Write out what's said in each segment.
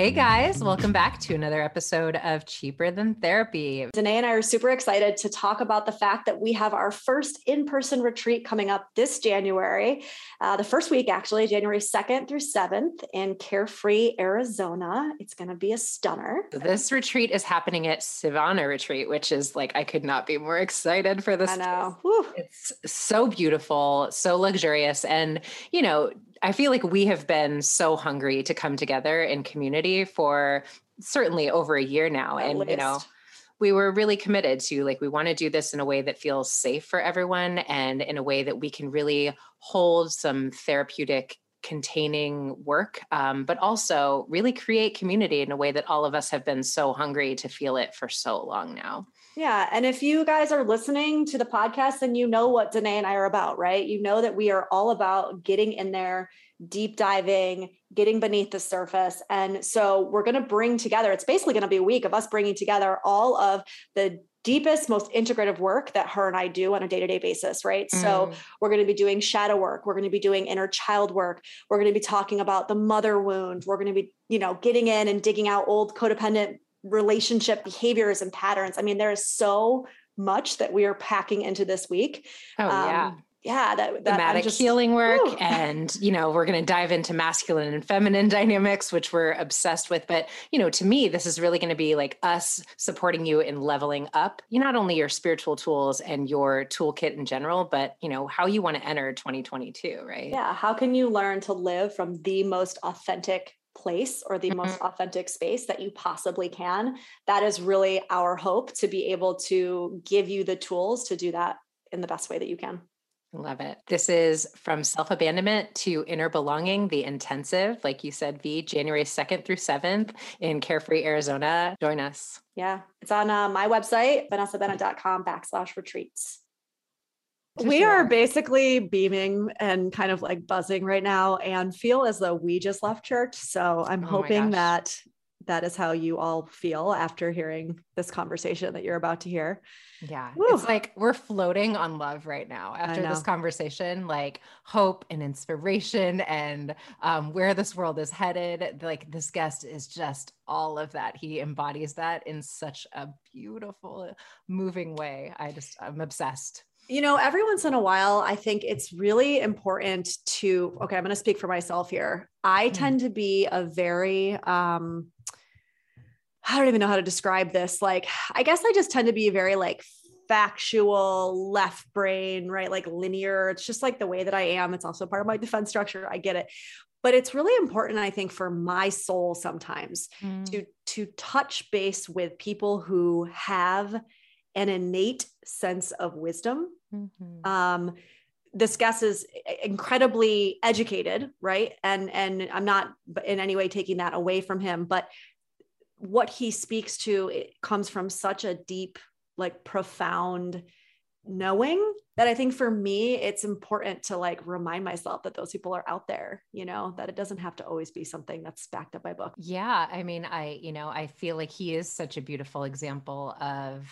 Hey guys, welcome back to another episode of Cheaper Than Therapy. Danae and I are super excited to talk about the fact that we have our first in person retreat coming up this January, uh, the first week actually, January 2nd through 7th in Carefree, Arizona. It's going to be a stunner. This retreat is happening at Civana Retreat, which is like, I could not be more excited for this. I know. It's so beautiful, so luxurious. And, you know, I feel like we have been so hungry to come together in community for certainly over a year now. And, you know, we were really committed to like, we want to do this in a way that feels safe for everyone and in a way that we can really hold some therapeutic containing work, um, but also really create community in a way that all of us have been so hungry to feel it for so long now. Yeah. And if you guys are listening to the podcast, then you know what Danae and I are about, right? You know that we are all about getting in there, deep diving, getting beneath the surface. And so we're going to bring together, it's basically going to be a week of us bringing together all of the deepest, most integrative work that her and I do on a day to day basis, right? Mm. So we're going to be doing shadow work. We're going to be doing inner child work. We're going to be talking about the mother wound. We're going to be, you know, getting in and digging out old codependent relationship behaviors and patterns. I mean, there is so much that we are packing into this week. Oh, yeah. Um, yeah, that, that I'm Thematic just- healing work. Whew. And, you know, we're going to dive into masculine and feminine dynamics, which we're obsessed with. But, you know, to me, this is really going to be like us supporting you in leveling up, you not only your spiritual tools and your toolkit in general, but, you know, how you want to enter 2022, right? Yeah. How can you learn to live from the most authentic place or the Mhm. most authentic space that you possibly can? That is really our hope to be able to give you the tools to do that in the best way that you can. Love it. This is from self abandonment to inner belonging, the intensive, like you said, V, January 2nd through 7th in Carefree, Arizona. Join us. Yeah. It's on uh, my website, vanessabennett.com backslash retreats. We are basically beaming and kind of like buzzing right now and feel as though we just left church. So I'm Oh hoping that that is how you all feel after hearing this conversation that you're about to hear. Yeah. Woo. It's like we're floating on love right now after this conversation, like hope and inspiration and um, where this world is headed. Like this guest is just all of that. He embodies that in such a beautiful, moving way. I just, I'm obsessed. You know, every once in a while, I think it's really important to, okay, I'm going to speak for myself here. I Mm. tend to be a very, um, I don't even know how to describe this. Like, I guess I just tend to be very like factual, left brain, right? Like linear. It's just like the way that I am. It's also part of my defense structure. I get it. But it's really important, I think, for my soul sometimes mm. to to touch base with people who have an innate sense of wisdom. Mm-hmm. Um, this guest is incredibly educated, right? And and I'm not in any way taking that away from him, but what he speaks to it comes from such a deep like profound knowing that I think for me, it's important to like remind myself that those people are out there, you know, that it doesn't have to always be something that's backed up by book. Yeah. I mean, I, you know, I feel like he is such a beautiful example of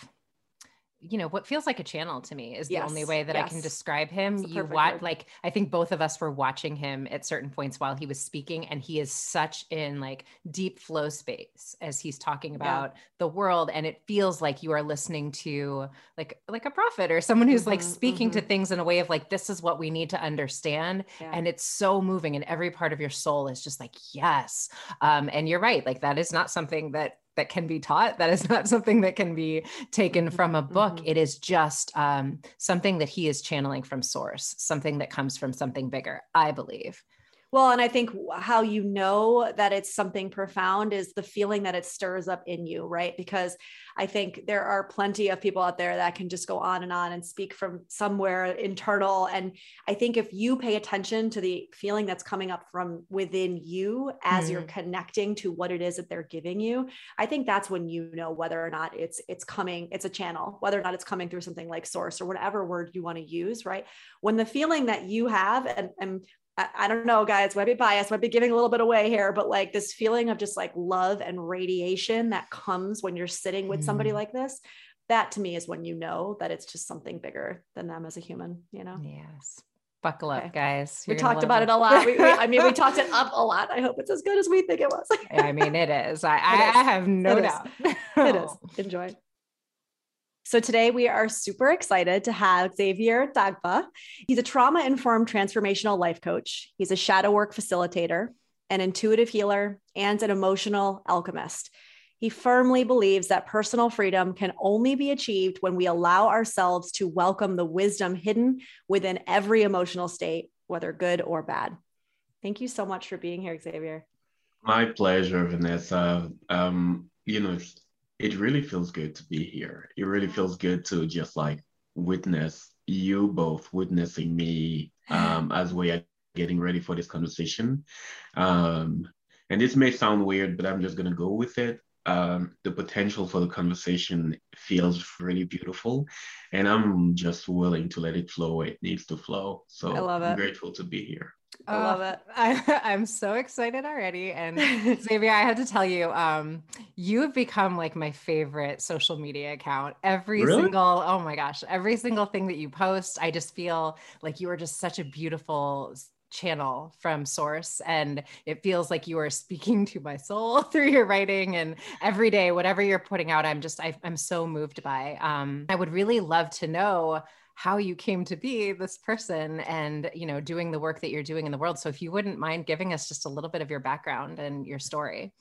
you know what feels like a channel to me is yes. the only way that yes. I can describe him. You watch like I think both of us were watching him at certain points while he was speaking and he is such in like deep flow space as he's talking about yeah. the world and it feels like you are listening to like like a prophet or someone who's mm-hmm, like speaking mm-hmm. to things in a way of like this is what we need to understand yeah. and it's so moving and every part of your soul is just like yes. Um and you're right like that is not something that that can be taught. That is not something that can be taken mm-hmm, from a book. Mm-hmm. It is just um, something that he is channeling from source, something that comes from something bigger, I believe. Well, and I think how you know that it's something profound is the feeling that it stirs up in you, right? Because I think there are plenty of people out there that can just go on and on and speak from somewhere internal. And I think if you pay attention to the feeling that's coming up from within you as mm. you're connecting to what it is that they're giving you, I think that's when you know whether or not it's it's coming, it's a channel, whether or not it's coming through something like source or whatever word you want to use, right? When the feeling that you have, and, and I, I don't know, guys, might be biased, might be giving a little bit away here, but like this feeling of just like love and radiation that comes when you're sitting with somebody mm. like this, that to me is when you know that it's just something bigger than them as a human, you know? Yes. Buckle up, okay. guys. You're we talked about it. it a lot. We, we, I mean, we talked it up a lot. I hope it's as good as we think it was. I mean, it is. I, it I, is. I have no it doubt. Is. it is. Enjoy. So today we are super excited to have Xavier Dagba. He's a trauma informed transformational life coach. He's a shadow work facilitator, an intuitive healer, and an emotional alchemist. He firmly believes that personal freedom can only be achieved when we allow ourselves to welcome the wisdom hidden within every emotional state, whether good or bad. Thank you so much for being here, Xavier. My pleasure, Vanessa. Um, you know, it really feels good to be here. It really feels good to just like witness you both witnessing me um, as we are getting ready for this conversation. Um, and this may sound weird, but I'm just going to go with it. Um, the potential for the conversation feels really beautiful, and I'm just willing to let it flow. It needs to flow. So I love it. I'm grateful to be here. I love it. I, I'm so excited already. And Xavier, I have to tell you, um, you have become like my favorite social media account. Every really? single, oh my gosh, every single thing that you post, I just feel like you are just such a beautiful channel from source and it feels like you are speaking to my soul through your writing and every day whatever you're putting out i'm just I, am so moved by um, i would really love to know how you came to be this person and you know doing the work that you're doing in the world. So if you wouldn't mind giving us just a little bit of your background and your story.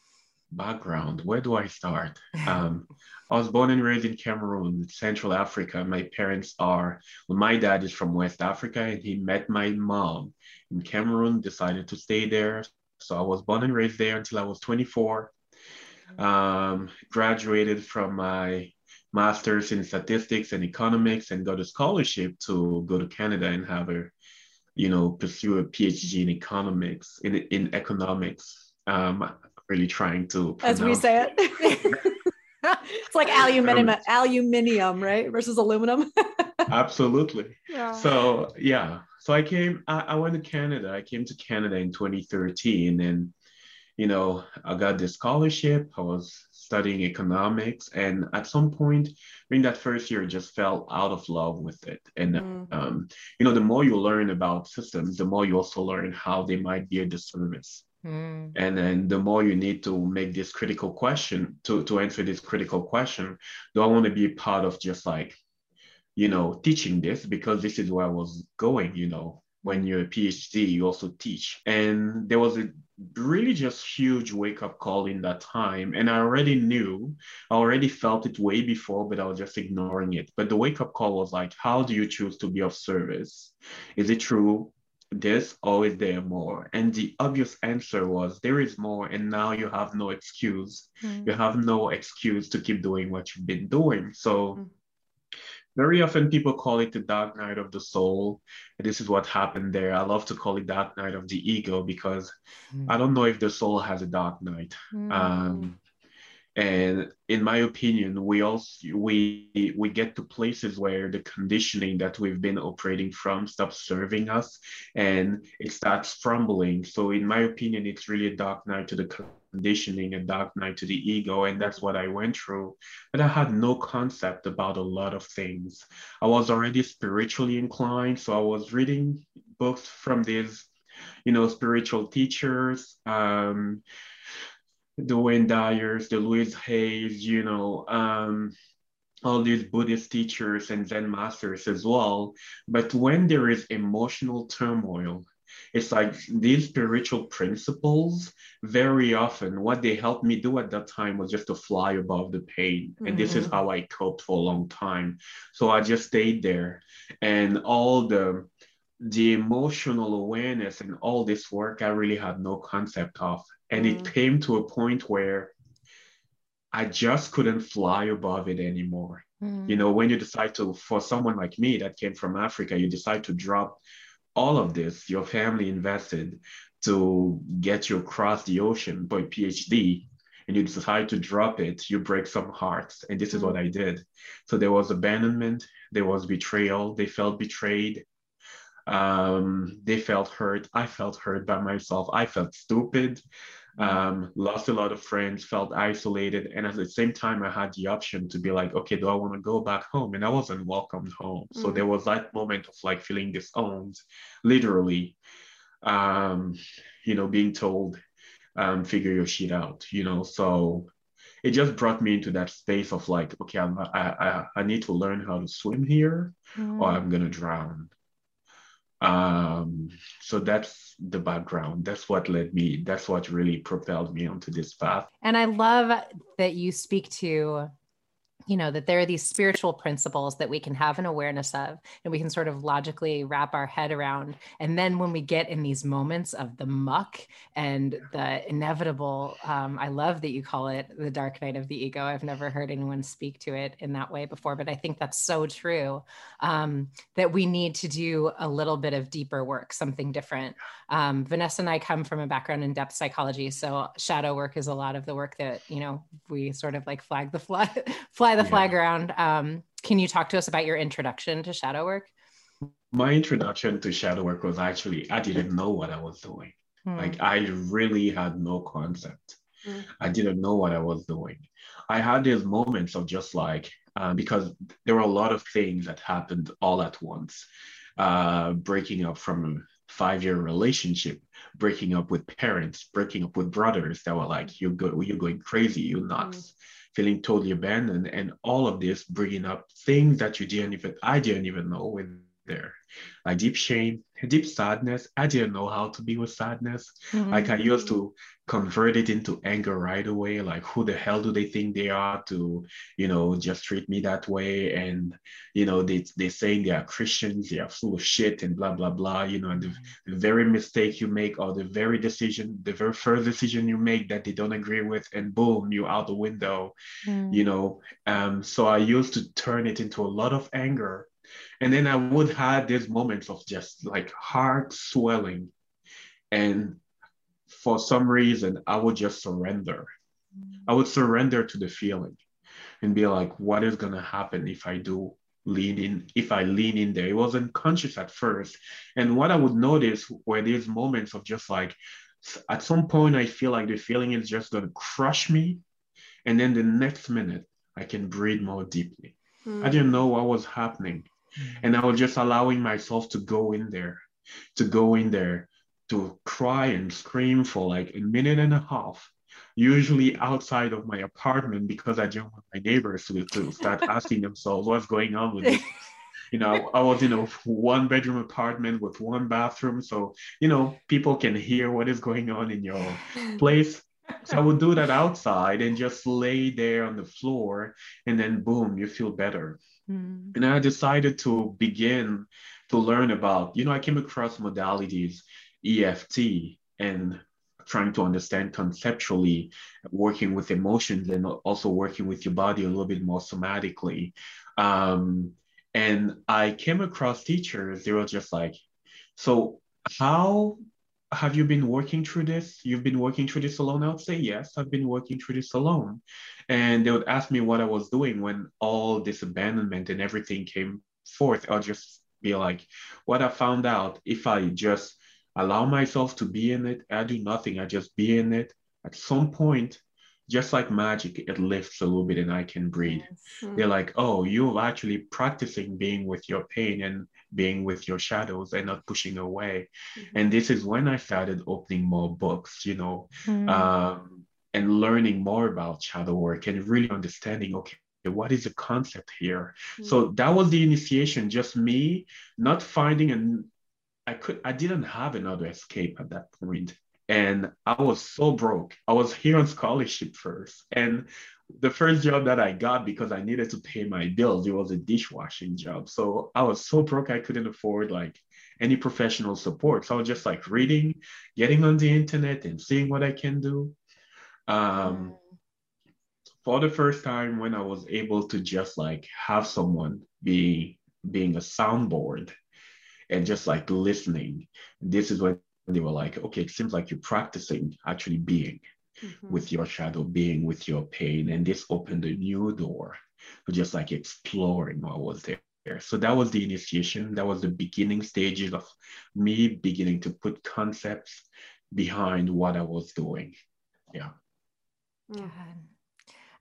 Background where do i start? Um, i was born and raised in cameroon central africa. My parents are well, my dad is from west africa and he met my mom in cameroon decided to stay there. So i was born and raised there until i was 24 um, graduated from my master's in statistics and economics and got a scholarship to go to Canada and have a, you know, pursue a PhD in economics, in, in economics. Um, really trying to as we say it. it's like aluminum, aluminium, right? Versus aluminum. Absolutely. Yeah. So yeah. So I came, I, I went to Canada. I came to Canada in 2013 and you know, I got this scholarship. I was studying economics. And at some point during that first year, I just fell out of love with it. And, mm. um, you know, the more you learn about systems, the more you also learn how they might be a disservice. Mm. And then the more you need to make this critical question to, to answer this critical question, do I want to be part of just like, you know, teaching this because this is where I was going, you know, when you're a PhD, you also teach. And there was a really just huge wake up call in that time. And I already knew, I already felt it way before, but I was just ignoring it. But the wake up call was like, how do you choose to be of service? Is it true this or is there more? And the obvious answer was there is more, and now you have no excuse. Mm. You have no excuse to keep doing what you've been doing. So mm. Very often people call it the dark night of the soul. This is what happened there. I love to call it dark night of the ego because mm. I don't know if the soul has a dark night. Hmm. Um, and in my opinion we also we we get to places where the conditioning that we've been operating from stops serving us and it starts crumbling so in my opinion it's really a dark night to the conditioning a dark night to the ego and that's what i went through but i had no concept about a lot of things i was already spiritually inclined so i was reading books from these you know spiritual teachers um the Wayne Dyers, the Louise Hays, you know, um, all these Buddhist teachers and Zen masters as well. But when there is emotional turmoil, it's like these spiritual principles, very often, what they helped me do at that time was just to fly above the pain. Mm-hmm. And this is mm-hmm. how I coped for a long time. So I just stayed there. And all the the emotional awareness and all this work I really had no concept of. And mm. it came to a point where I just couldn't fly above it anymore. Mm. You know, when you decide to, for someone like me that came from Africa, you decide to drop all of this, your family invested to get you across the ocean for a PhD, and you decide to drop it, you break some hearts. And this is what mm. I did. So there was abandonment, there was betrayal, they felt betrayed. Um, they felt hurt. I felt hurt by myself. I felt stupid. Um, lost a lot of friends, felt isolated. And at the same time, I had the option to be like, okay, do I want to go back home? And I wasn't welcomed home. Mm-hmm. So there was that moment of like feeling disowned, literally, um, you know, being told, um, figure your shit out, you know. So it just brought me into that space of like, okay, I'm, I, I, I need to learn how to swim here mm-hmm. or I'm going to drown um, so that's the background. That's what led me that's what really propelled me onto this path. And i love that you speak to you know that there are these spiritual principles that we can have an awareness of and we can sort of logically wrap our head around. And then when we get in these moments of the muck and the inevitable um, i love that you call it the dark night of the ego. I've never heard anyone speak to it in that way before but i think that's so true um, that we need to do a little bit of deeper work something different. Um, vanessa and i come from a background in depth psychology so shadow work is a lot of the work that you know we sort of like flag the fly fly the yeah. flag around. Um, can you talk to us about your introduction to shadow work? My introduction to shadow work was actually I didn't know what I was doing. Hmm. Like I really had no concept. Hmm. I didn't know what I was doing. I had these moments of just like uh, because there were a lot of things that happened all at once. Uh, breaking up from a five-year relationship, breaking up with parents, breaking up with brothers that were like, "You're go- you're going crazy, you're nuts." Mm feeling totally abandoned and all of this bringing up things that you didn't even i didn't even know were there. Like deep shame a deep sadness. I didn't know how to be with sadness. Mm-hmm. like i used to convert it into anger right away. Like who the hell do they think they are to you know just treat me that way? And you know they, they saying they are christians they are full of shit and blah blah blah you know and the, the very mistake you make or the very decision the very first decision you make that they don't agree with and boom you out the window mm. you know. Um so i used to turn it into a lot of anger and then i would have these moments of just like heart swelling and for some reason, I would just surrender. I would surrender to the feeling and be like, what is going to happen if I do lean in, if I lean in there? It wasn't conscious at first. And what I would notice were these moments of just like, at some point, I feel like the feeling is just going to crush me. And then the next minute, I can breathe more deeply. Mm. I didn't know what was happening. And I was just allowing myself to go in there, to go in there, to cry and scream for like a minute and a half, usually outside of my apartment because I didn't want my neighbors to, to start asking themselves what's going on with this you know, I was in a one bedroom apartment with one bathroom. So, you know, people can hear what is going on in your place. So I would do that outside and just lay there on the floor and then boom, you feel better. Mm. And I decided to begin to learn about, you know, I came across modalities, EFT, and trying to understand conceptually, working with emotions and also working with your body a little bit more somatically. Um, and I came across teachers, they were just like, so how have you been working through this? You've been working through this alone? I would say, yes, I've been working through this alone. And they would ask me what I was doing when all this abandonment and everything came forth. I'll just be like, what I found out, if I just allow myself to be in it, I do nothing, I just be in it. At some point, just like magic, it lifts a little bit and I can breathe. Yes. They're hmm. like, oh, you're actually practicing being with your pain and being with your shadows and not pushing away. Mm-hmm. And this is when I started opening more books, you know, mm-hmm. um, and learning more about shadow work and really understanding, okay, what is the concept here? Mm-hmm. So that was the initiation, just me not finding an I could I didn't have another escape at that point and I was so broke. I was here on scholarship first. And the first job that I got because I needed to pay my bills, it was a dishwashing job. So I was so broke I couldn't afford like any professional support. So I was just like reading, getting on the internet and seeing what I can do. Um, for the first time when I was able to just like have someone be being a soundboard and just like listening, this is when they were like, okay, it seems like you're practicing actually being mm-hmm. with your shadow, being with your pain. And this opened a new door to just like exploring what was there. So that was the initiation. That was the beginning stages of me beginning to put concepts behind what I was doing. Yeah. God.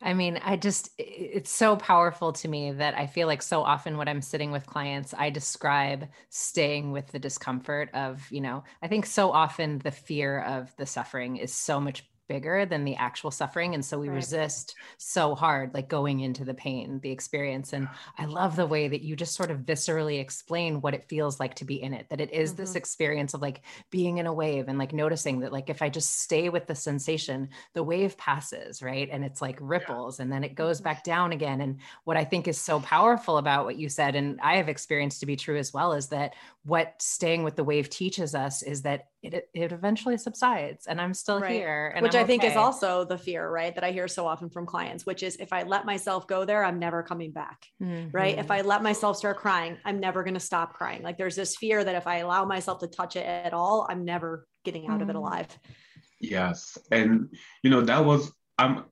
I mean, I just, it's so powerful to me that I feel like so often when I'm sitting with clients, I describe staying with the discomfort of, you know, I think so often the fear of the suffering is so much bigger than the actual suffering and so we right. resist so hard like going into the pain the experience and i love the way that you just sort of viscerally explain what it feels like to be in it that it is mm-hmm. this experience of like being in a wave and like noticing that like if i just stay with the sensation the wave passes right and it's like ripples yeah. and then it goes mm-hmm. back down again and what i think is so powerful about what you said and i have experienced to be true as well is that what staying with the wave teaches us is that it, it eventually subsides and I'm still right. here. which I'm i think is also the fear, right? That I hear so often from clients, which is if I let myself go there, I'm never coming back. Mm-hmm. Right. If mm-hmm. I let myself start crying, I'm never going to stop crying. Like there's this fear that if I allow myself to touch it at all, I'm never getting out mm-hmm. of it mm-hmm. alive. Yes. And, you know, that was, I'm,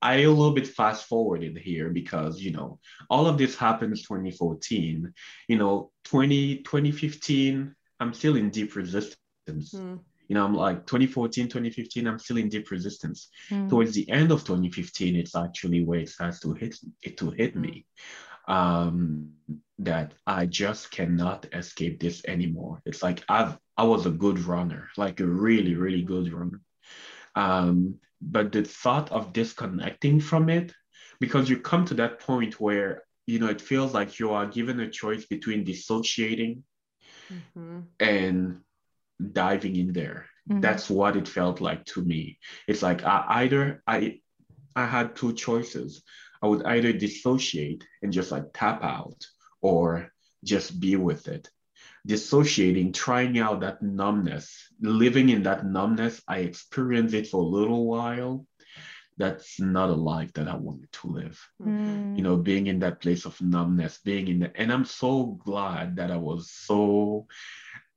I a little bit fast forwarded here because you know all of this happens 2014 you know 20 2015 I'm still in deep resistance Mm. You know, I'm like 2014, 2015, I'm still in deep resistance. Mm. Towards the end of 2015, it's actually where it starts to hit it to hit me. Um, that I just cannot escape this anymore. It's like I've I was a good runner, like a really, really good runner. Um, but the thought of disconnecting from it, because you come to that point where you know it feels like you are given a choice between dissociating mm-hmm. and diving in there. Mm-hmm. That's what it felt like to me. It's like I either I I had two choices. I would either dissociate and just like tap out or just be with it. Dissociating, trying out that numbness, living in that numbness, I experienced it for a little while. That's not a life that I wanted to live. Mm. You know, being in that place of numbness, being in the, and I'm so glad that I was so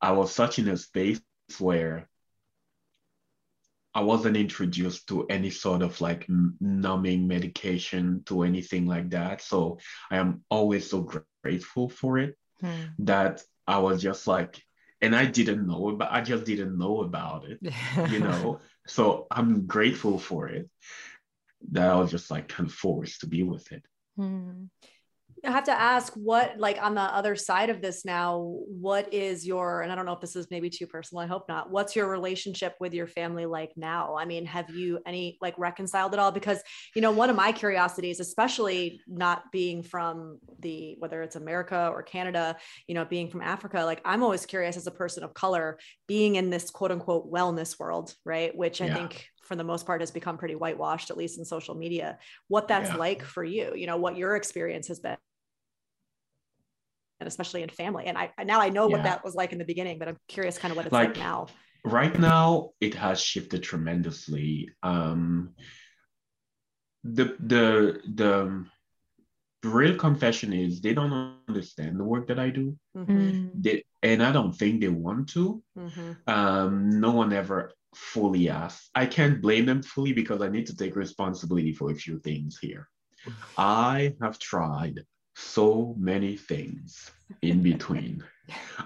I was such in a space where I wasn't introduced to any sort of like numbing medication to anything like that. So I am always so grateful for it hmm. that I was just like, and I didn't know, but I just didn't know about it, you know? So I'm grateful for it that I was just like kind of forced to be with it. Hmm I have to ask what, like, on the other side of this now, what is your, and I don't know if this is maybe too personal, I hope not. What's your relationship with your family like now? I mean, have you any like reconciled at all? Because, you know, one of my curiosities, especially not being from the, whether it's America or Canada, you know, being from Africa, like, I'm always curious as a person of color being in this quote unquote wellness world, right? Which I yeah. think for the most part has become pretty whitewashed, at least in social media, what that's yeah. like for you, you know, what your experience has been and especially in family. And I now I know yeah. what that was like in the beginning, but I'm curious kind of what it's like, like now. Right now, it has shifted tremendously. Um, the the the real confession is they don't understand the work that I do. Mm-hmm. They, and I don't think they want to. Mm-hmm. Um, no one ever fully asks. I can't blame them fully because I need to take responsibility for a few things here. I have tried so many things in between.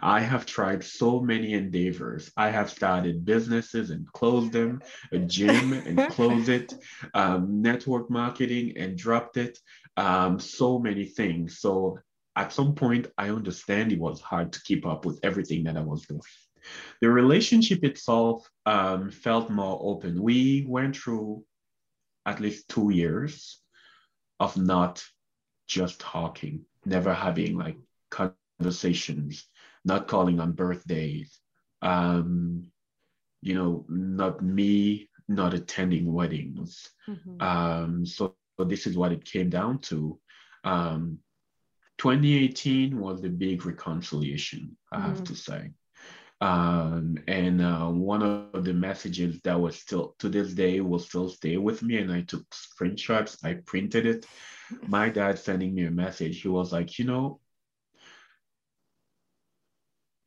I have tried so many endeavors. I have started businesses and closed them, a gym and closed it, um, network marketing and dropped it, um, so many things. So at some point, I understand it was hard to keep up with everything that I was doing. The relationship itself um, felt more open. We went through at least two years of not just talking, never having like conversations, not calling on birthdays, um, you know, not me not attending weddings. Mm-hmm. Um, so, so, this is what it came down to. Um, 2018 was the big reconciliation, I have mm-hmm. to say. Um, and uh, one of the messages that was still to this day will still stay with me, and I took screenshots, I printed it, my dad sending me a message, he was like, you know,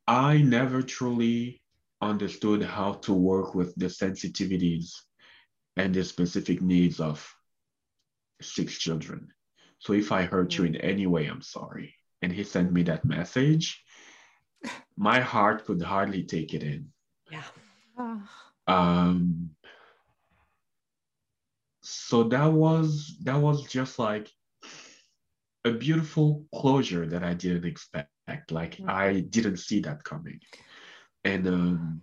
I never truly understood how to work with the sensitivities and the specific needs of six children. So if I hurt you in mm. any way, I'm sorry. And he sent me that message. My heart could hardly take it in. Yeah. Um, so that was that was just like a beautiful closure that I didn't expect. Like mm-hmm. I didn't see that coming. And um,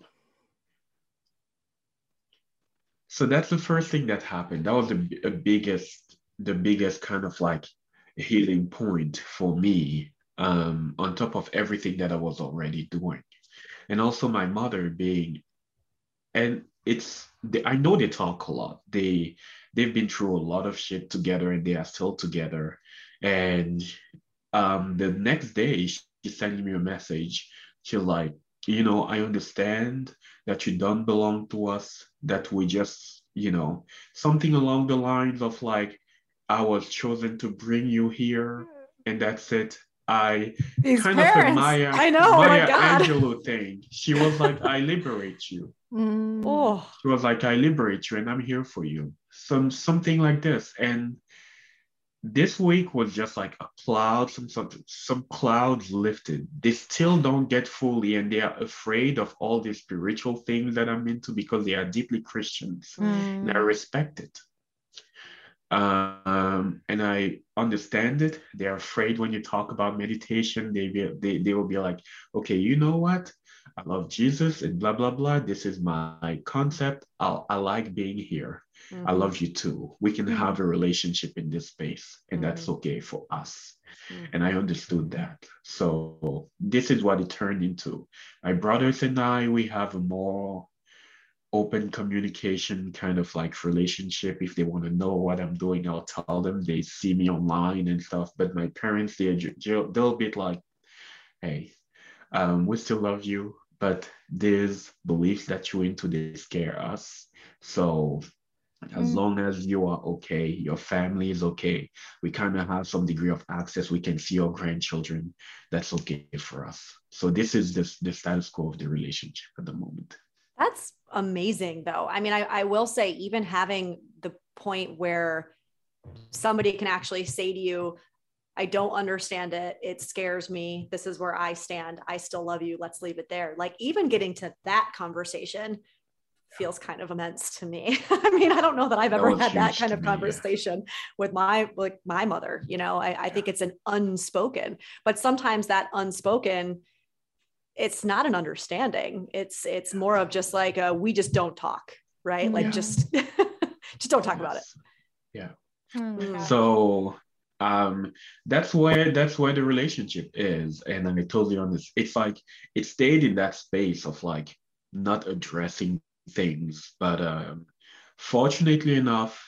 so that's the first thing that happened. That was the, the biggest, the biggest kind of like healing point for me, um, on top of everything that I was already doing. And also my mother being, and it's, they, I know they talk a lot. They, they've been through a lot of shit together and they are still together. And um, the next day, she sent me a message. She's like, you know, I understand that you don't belong to us, that we just, you know, something along the lines of like, I was chosen to bring you here, and that's it. I These kind parents. of admire I know, Maya oh Angelou thing. She was like, I liberate you. Mm. Oh. She was like, I liberate you and I'm here for you. Some something like this. And this week was just like a cloud, some some, some clouds lifted. They still don't get fully, and they are afraid of all these spiritual things that I'm into because they are deeply Christians. Mm. And I respect it. Um, and I understand it. They're afraid when you talk about meditation, they, be, they, they will be like, okay, you know what? I love Jesus and blah, blah, blah. This is my concept. I'll, I like being here. Mm-hmm. I love you too. We can mm-hmm. have a relationship in this space, and mm-hmm. that's okay for us. Mm-hmm. And I understood that. So this is what it turned into. My brothers and I, we have a more open communication kind of like relationship. If they want to know what I'm doing, I'll tell them. They see me online and stuff. But my parents, they they'll be like, "Hey, um, we still love you, but these beliefs that you're into they scare us. So as mm. long as you are okay, your family is okay, we kind of have some degree of access. We can see our grandchildren. That's okay for us. So this is this the status quo of the relationship at the moment. That's amazing though. I mean, I, I will say, even having the point where somebody can actually say to you, I don't understand it. It scares me. This is where I stand. I still love you. Let's leave it there. Like, even getting to that conversation feels kind of immense to me. I mean, I don't know that I've ever that had that kind of me, conversation yeah. with my like my mother. You know, I, I yeah. think it's an unspoken, but sometimes that unspoken, it's not an understanding. It's it's more of just like a, we just don't talk, right? Like yeah. just just don't talk about it. Yeah. Mm. So um that's where that's where the relationship is and i'm totally understand it's like it stayed in that space of like not addressing things. But um, fortunately enough,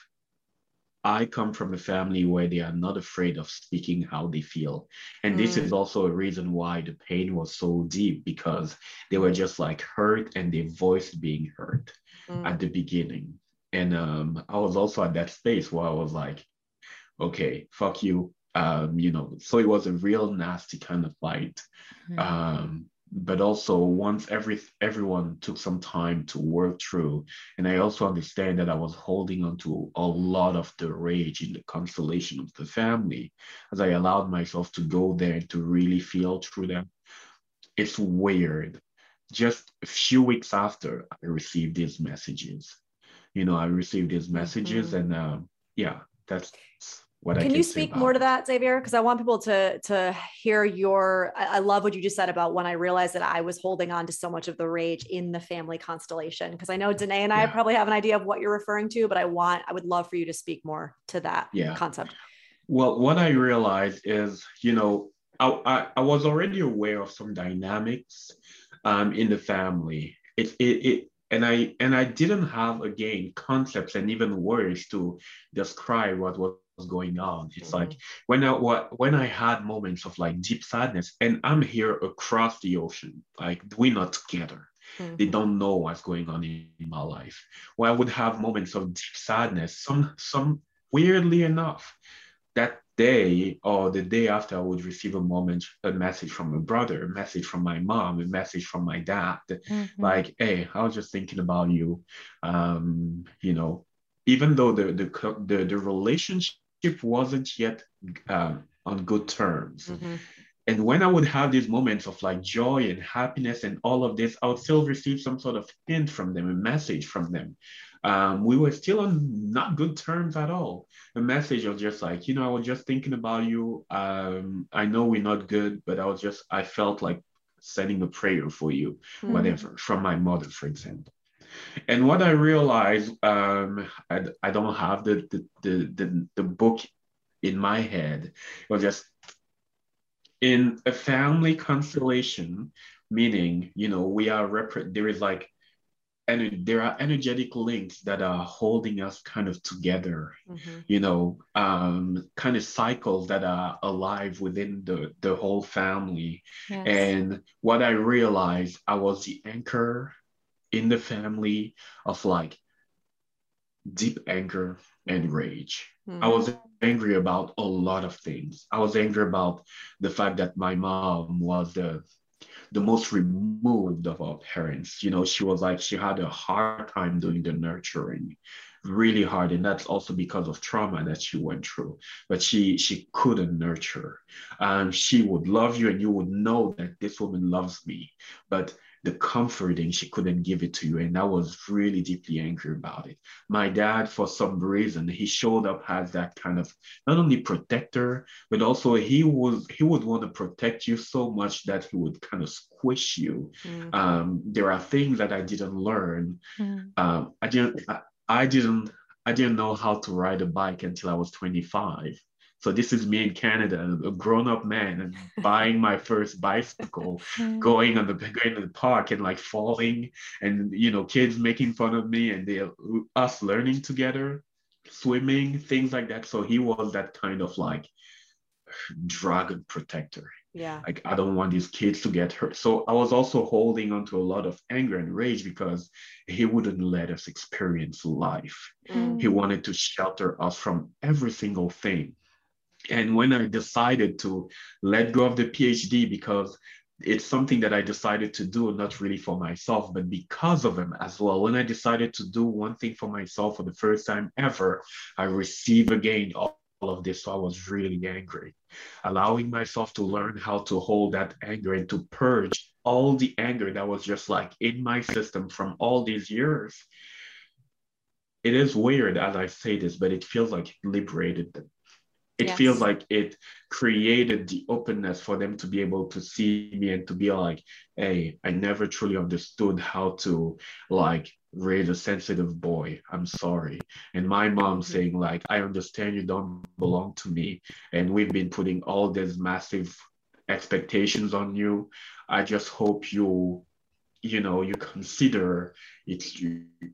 I come from a family where they are not afraid of speaking how they feel. And mm. this is also a reason why the pain was so deep because they were just like hurt and they voiced being hurt mm. at the beginning. And um, I was also at that space where I was like, okay, fuck you. Um, you know, so it was a real nasty kind of fight. Mm. Um, but also once every everyone took some time to work through and i also understand that i was holding on to a lot of the rage in the constellation of the family as i allowed myself to go there and to really feel through them. It's weird. Just a few weeks after i received these messages. You know i received these messages mm-hmm. and uh, yeah that's what can, can you speak more to that xavier? Because i want people to to hear your I, I, love what you just said about when i realized that i was holding on to so much of the rage in the family constellation. Because i know danae and i yeah. probably have an idea of what you're referring to but i want i would love for you to speak more to that yeah. concept. Well what i realized is you know I, I, I was already aware of some dynamics um, in the family. It, it, it and I and I didn't have again concepts and even words to describe what was was going on. It's mm-hmm. like when I when I had moments of like deep sadness, and I'm here across the ocean, like we're not together. Mm-hmm. They don't know what's going on in, in my life. Where I would have moments of deep sadness. Some some weirdly enough, that day or the day after I would receive a moment, a message from a brother, a message from my mom, a message from my dad, mm-hmm. like, hey, I was just thinking about you. Um, you know, even though the the the, the relationship wasn't yet um, on good terms. Mm-hmm. And when I would have these moments of like joy and happiness and all of this, I would still receive some sort of hint from them, a message from them. Um, we were still on not good terms at all. The message of just like, you know, I was just thinking about you. Um, I know we're not good, but I was just, I felt like sending a prayer for you, mm-hmm. whatever, from my mother, for example. And what I realized, um, I, I don't have the, the, the, the, the book in my head. It was just in a family constellation, meaning, you know, we are, rep- there is like, and there are energetic links that are holding us kind of together mm-hmm. you know um, kind of cycles that are alive within the the whole family yes. and what i realized i was the anchor in the family of like deep anger and rage. Mm-hmm. I was angry about a lot of things. I was angry about the fact that my mom was the the most removed of our parents. You know, she was like she had a hard time doing the nurturing, really hard, and that's also because of trauma that she went through. But she she couldn't nurture. Um, she would love you, and you would know that this woman loves me, but the comforting she couldn't give it to you and i was really deeply angry about it my dad for some reason he showed up as that kind of not only protector but also he was he would want to protect you so much that he would kind of squish you mm-hmm. um, there are things that i didn't learn mm-hmm. um, i didn't I, I didn't I didn't know how to ride a bike until I was 25. So this is me in Canada, a grown-up man, and buying my first bicycle, mm. going on the going to the park and like falling, and you know, kids making fun of me, and they us learning together, swimming, things like that. So he was that kind of like dragon protector. Yeah. Like I don't want these kids to get hurt. So I was also holding on to a lot of anger and rage because he wouldn't let us experience life. Mm. He wanted to shelter us from every single thing and when I decided to let go of the PhD because it's something that I decided to do, not really for myself, but because of him as well. When I decided to do one thing for myself for the first time ever, I received again all, of this. So I was really angry. Allowing myself to learn how to hold that anger and to purge all the anger that was just like in my system from all these years. It is weird as I say this, but it feels like it liberated them. It yes. feels like it created the openness for them to be able to see me and to be like, hey, I never truly understood how to like raise a sensitive boy. I'm sorry. And my mom mm-hmm. saying, like, I understand you don't belong to me. And we've been putting all these massive expectations on you. I just hope you, you know, you consider it's,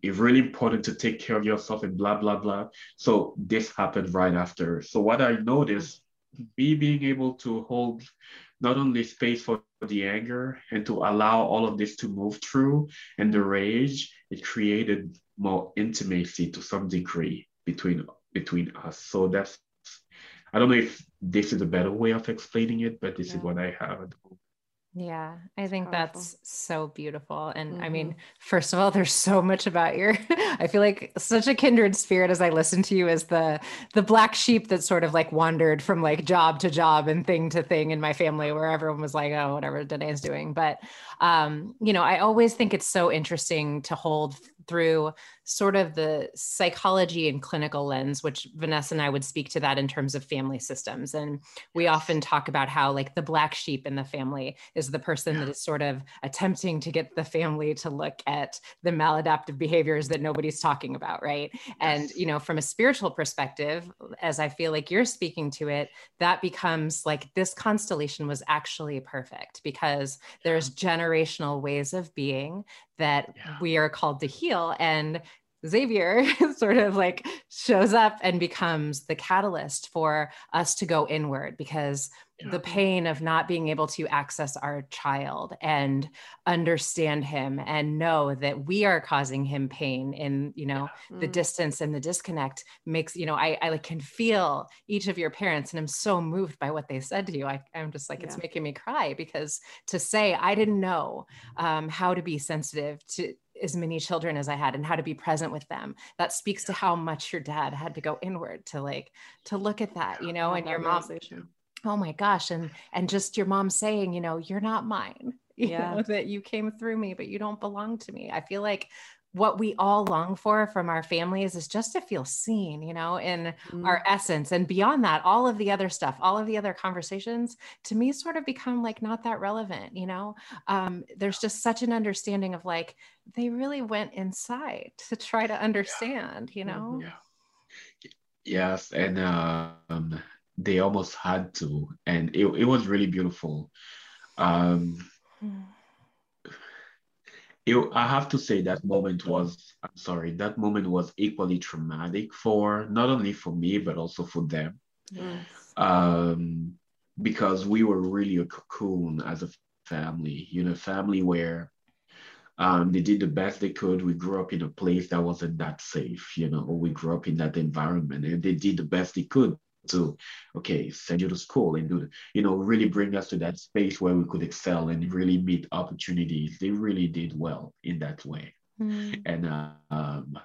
it's really important to take care of yourself and blah, blah, blah. So this happened right after. So what I noticed, me being able to hold not only space for the anger and to allow all of this to move through and the rage, it created more intimacy to some degree between between us. So that's I don't know if this is a better way of explaining it, but this yeah. is what I have yeah, I think that's so beautiful. And mm-hmm. I mean, first of all, there's so much about your I feel like such a kindred spirit as I listen to you as the the black sheep that sort of like wandered from like job to job and thing to thing in my family where everyone was like, oh, whatever Danae's doing. But um, you know, I always think it's so interesting to hold through sort of the psychology and clinical lens, which Vanessa and I would speak to that in terms of family systems. And we often talk about how, like, the black sheep in the family is the person that is sort of attempting to get the family to look at the maladaptive behaviors that nobody's talking about, right? And, you know, from a spiritual perspective, as I feel like you're speaking to it, that becomes like this constellation was actually perfect because there's generational ways of being that yeah. we are called to heal. And Xavier sort of like shows up and becomes the catalyst for us to go inward because yeah. the pain of not being able to access our child and understand him and know that we are causing him pain in you know yeah. the mm. distance and the disconnect makes you know I, I like can feel each of your parents and i'm so moved by what they said to you I, i'm just like yeah. it's making me cry because to say i didn't know um, how to be sensitive to as many children as I had and how to be present with them. That speaks to how much your dad had to go inward to like to look at that, you know, and your mom. Oh my gosh. And and just your mom saying, you know, you're not mine. You yeah. know, that you came through me, but you don't belong to me. I feel like what we all long for from our families is just to feel seen, you know, in mm. our essence. And beyond that, all of the other stuff, all of the other conversations to me sort of become like not that relevant, you know. Um, there's just such an understanding of like they really went inside to try to understand, you know. Yeah. Yes. And um, they almost had to. And it, it was really beautiful. Um, mm it, I have to say that moment was, I'm sorry, that moment was equally traumatic for not only for me, but also for them. Yes. Um, because we were really a cocoon as a family, you know, family where um, they did the best they could. We grew up in a place that wasn't that safe, you know, we grew up in that environment and they did the best they could to okay send you to school and do you know really bring us to that space where we could excel and really meet opportunities. They really did well in that way. Mm. and uh, um,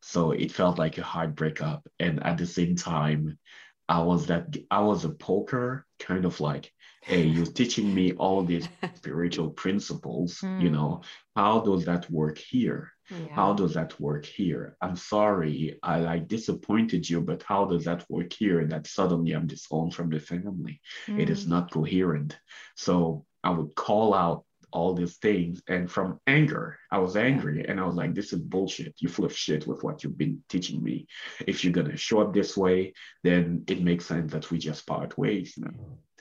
so it felt like a hard breakup and at the same time i was that i was a poker kind of like hey you're teaching me all these spiritual principles mm. you know how does that work here yeah. How does that work here? I'm sorry, I like disappointed you, but how does that work here? That suddenly I'm disowned from the family. Mm. It is mm. not coherent. So I would call out all these things and from anger i was angry and i was like this is bullshit you full of shit with what you've been teaching me if you're going to show up this way then it makes sense that we just part ways you know?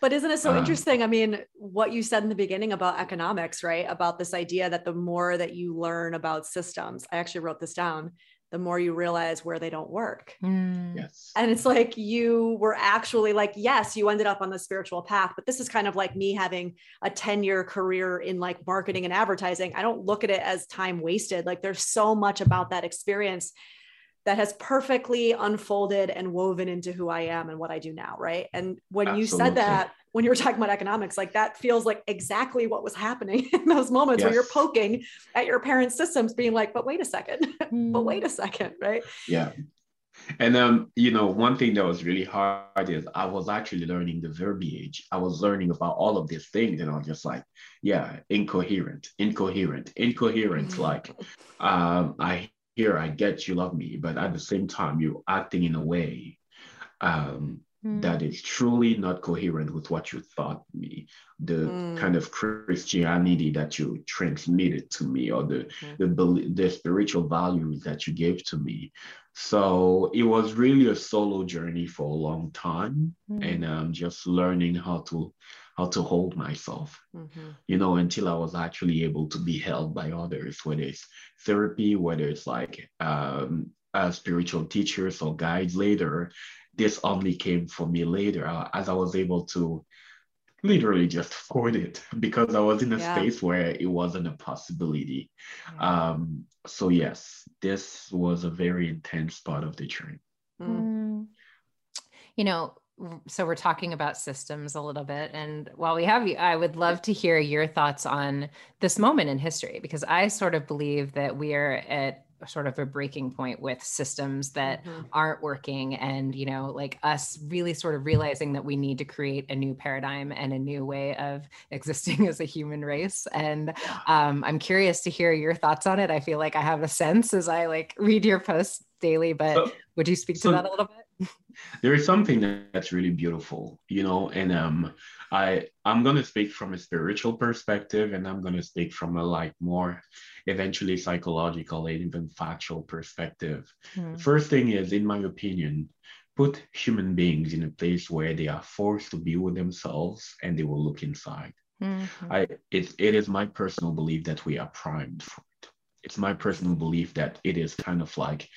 But isn't it so um, interesting? I mean, what you said in the beginning about economics, right? About this idea that the more that you learn about systems, I actually wrote this down, the more you realize where they don't work. Mm. Yes. And it's like you were actually like, yes, you ended up on the spiritual path, but this is kind of like me having a 10 year career in like marketing and advertising. I don't look at it as time wasted. Like there's so much about that experience that has perfectly unfolded and woven into who I am and what I do now. Right. And when Absolutely. you said that, when you were talking about economics, like that feels like exactly what was happening in those moments yes. where you're poking at your parents' systems, being like, but wait a second, but wait a second. Right. Yeah. And um, you know, one thing that was really hard is I was actually learning the verbiage. I was learning about all of these things, and I was just like, yeah, incoherent, incoherent, incoherent. Mm-hmm. Like, um, I hear, I get you love me, but at the same time, you're acting in a way um, mm. that is truly not coherent with what you thought me, the mm. kind of Christianity that you transmitted to me, or the mm. the the spiritual values that you gave to me. So it was really a solo journey for a long time, mm. and um, just learning how to how to hold myself, mm-hmm. you know, until I was actually able to be held by others, whether it's therapy, whether it's like um, uh, spiritual teachers or guides later. This only came for me later uh, as I was able to literally just afford it because I was in a yeah. space where it wasn't a possibility. Um, so yes, this was a very intense part of the journey. Mm. You know, so we're talking about systems a little bit and while we have you i would love to hear your thoughts on this moment in history because i sort of believe that we are at sort of a breaking point with systems that mm-hmm. aren't working and you know like us really sort of realizing that we need to create a new paradigm and a new way of existing as a human race and um, i'm curious to hear your thoughts on it. I feel like i have a sense as i like read your posts daily but so, would you speak so, to that a little bit there is something that's really beautiful, you know, and um, I I'm gonna speak from a spiritual perspective, and I'm gonna speak from a like more eventually psychological and even factual perspective. Mm. First thing is, in my opinion, put human beings in a place where they are forced to be with themselves and they will look inside. Mm-hmm. I it, it is my personal belief that we are primed for it. It's my personal belief that it is kind of like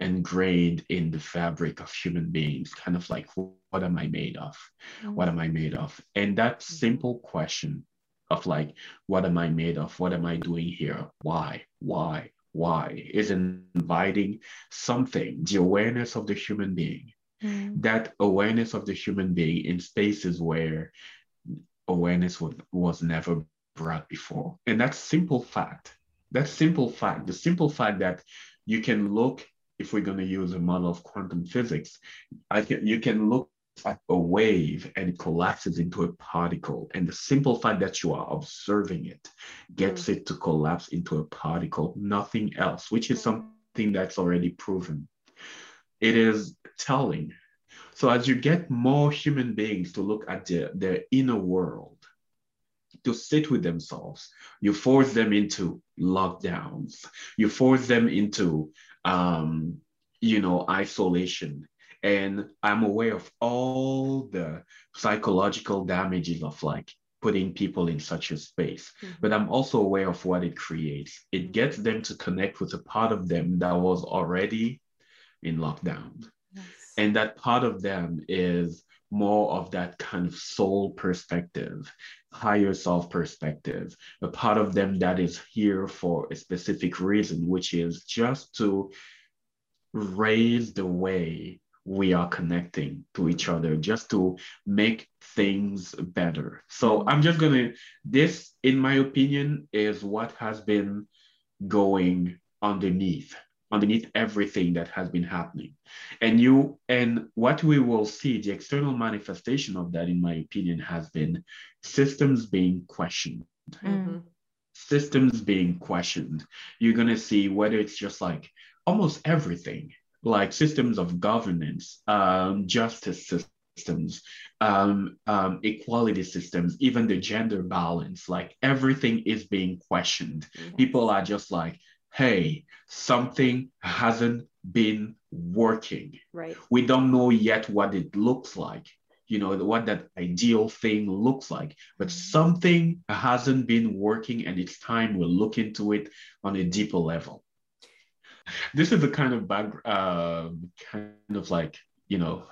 ingrained in the fabric of human beings, kind of like, what am I made of? Mm-hmm. What am I made of? And that mm-hmm. simple question of like, what am I made of? What am I doing here? Why? Why? Why? Is inviting something, the awareness of the human being, mm-hmm. that awareness of the human being in spaces where awareness was, was never brought before. And that simple fact, that simple fact, the simple fact that you can look if we're going to use a model of quantum physics, I can, you can look at a wave and it collapses into a particle. And the simple fact that you are observing it gets mm. it to collapse into a particle, nothing else, which is something that's already proven. It is telling. So as you get more human beings to look at their, their inner world, to sit with themselves, you force them into lockdowns, you force them into um, you know, isolation. And I'm aware of all the psychological damages of like putting people in such a space. Mm-hmm. But I'm also aware of what it creates. It mm-hmm. gets them to connect with a part of them that was already in lockdown. Yes. And that part of them is more of that kind of soul perspective, higher self perspective, a part of them that is here for a specific reason, which is just to raise the way we are connecting to each other, just to make things better. So I'm just gonna, this, in my opinion, is what has been going underneath underneath everything that has been happening. And you and what we will see, the external manifestation of that, in my opinion, has been systems being questioned. Mm-hmm. Systems being questioned. You're gonna see whether it's just like almost everything, like systems of governance, um, justice systems, um, um, equality systems, even the gender balance, like everything is being questioned. Mm-hmm. People are just like, hey, something hasn't been working. Right. We don't know yet what it looks like, you know, what that ideal thing looks like, but mm-hmm. something hasn't been working and it's time we look into it on a deeper level. This is the kind of back, uh, kind of like, you know,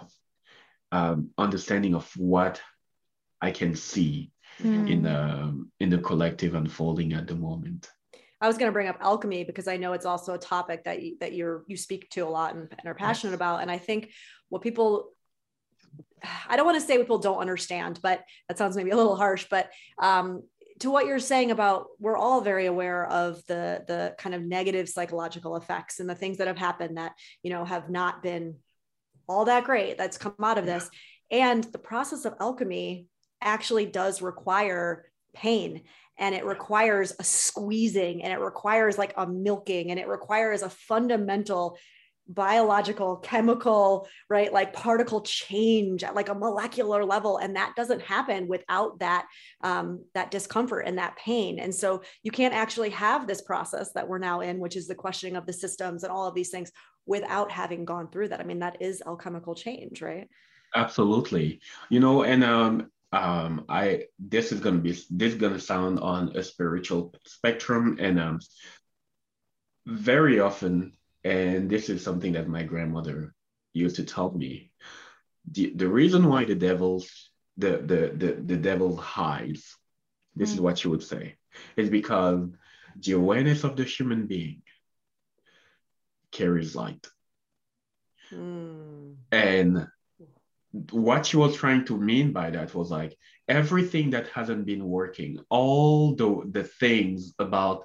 um, understanding of what I can see mm. in the in the collective unfolding at the moment. I was going to bring up alchemy because I know it's also a topic that you, that you're you speak to a lot and, and are passionate about. And I think what people I don't want to say what people don't understand, but that sounds maybe a little harsh. But um, to what you're saying about we're all very aware of the the kind of negative psychological effects and the things that have happened that you know have not been all that great that's come out of this and the process of alchemy actually does require pain and it requires a squeezing and it requires like a milking and it requires a fundamental biological chemical right like particle change at like a molecular level and that doesn't happen without that um, that discomfort and that pain. And so you can't actually have this process that we're now in which is the questioning of the systems and all of these things without having gone through that. I mean that is alchemical change right? Absolutely. You know and um um i this is going to be this is to sound on a spiritual spectrum and um very often and this is something that my grandmother used to tell me the, the reason why the devil's the the the, the devil hides this mm. is what she would say is because the awareness of the human being carries light mm. and what she was trying to mean by that was like everything that hasn't been working, all the the things about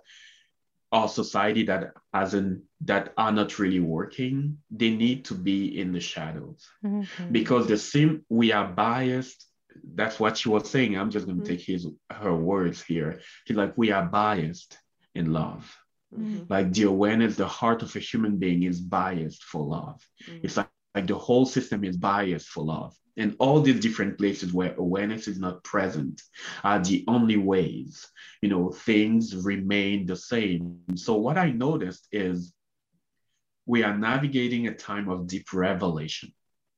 our society that hasn't that are not really working, they need to be in the shadows mm-hmm. because the same we are biased. That's what she was saying. I'm just going to mm-hmm. take his her words here. She's like, we are biased in love. Mm-hmm. Like the awareness, the heart of a human being is biased for love. Mm-hmm. It's like like the whole system is biased for love. And all these different places where awareness is not present are the only ways, you know, things remain the same. So what I noticed is we are navigating a time of deep revelation,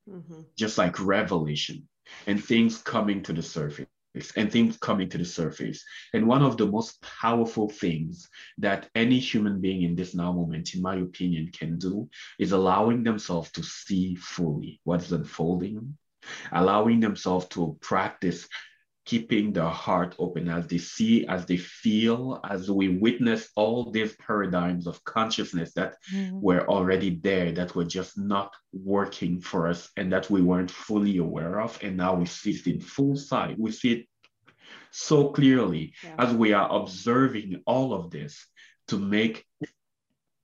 mm-hmm. just like revelation and things coming to the surface and things coming to the surface. And one of the most powerful things that any human being in this now moment, in my opinion, can do is allowing themselves to see fully what's unfolding, allowing themselves to practice keeping their heart open as they see, as they feel, as we witness all these paradigms of consciousness that mm-hmm. were already there, that were just not working for us and that we weren't fully aware of. And now we see it in full sight. We see it so clearly yeah. as we are observing all of this to make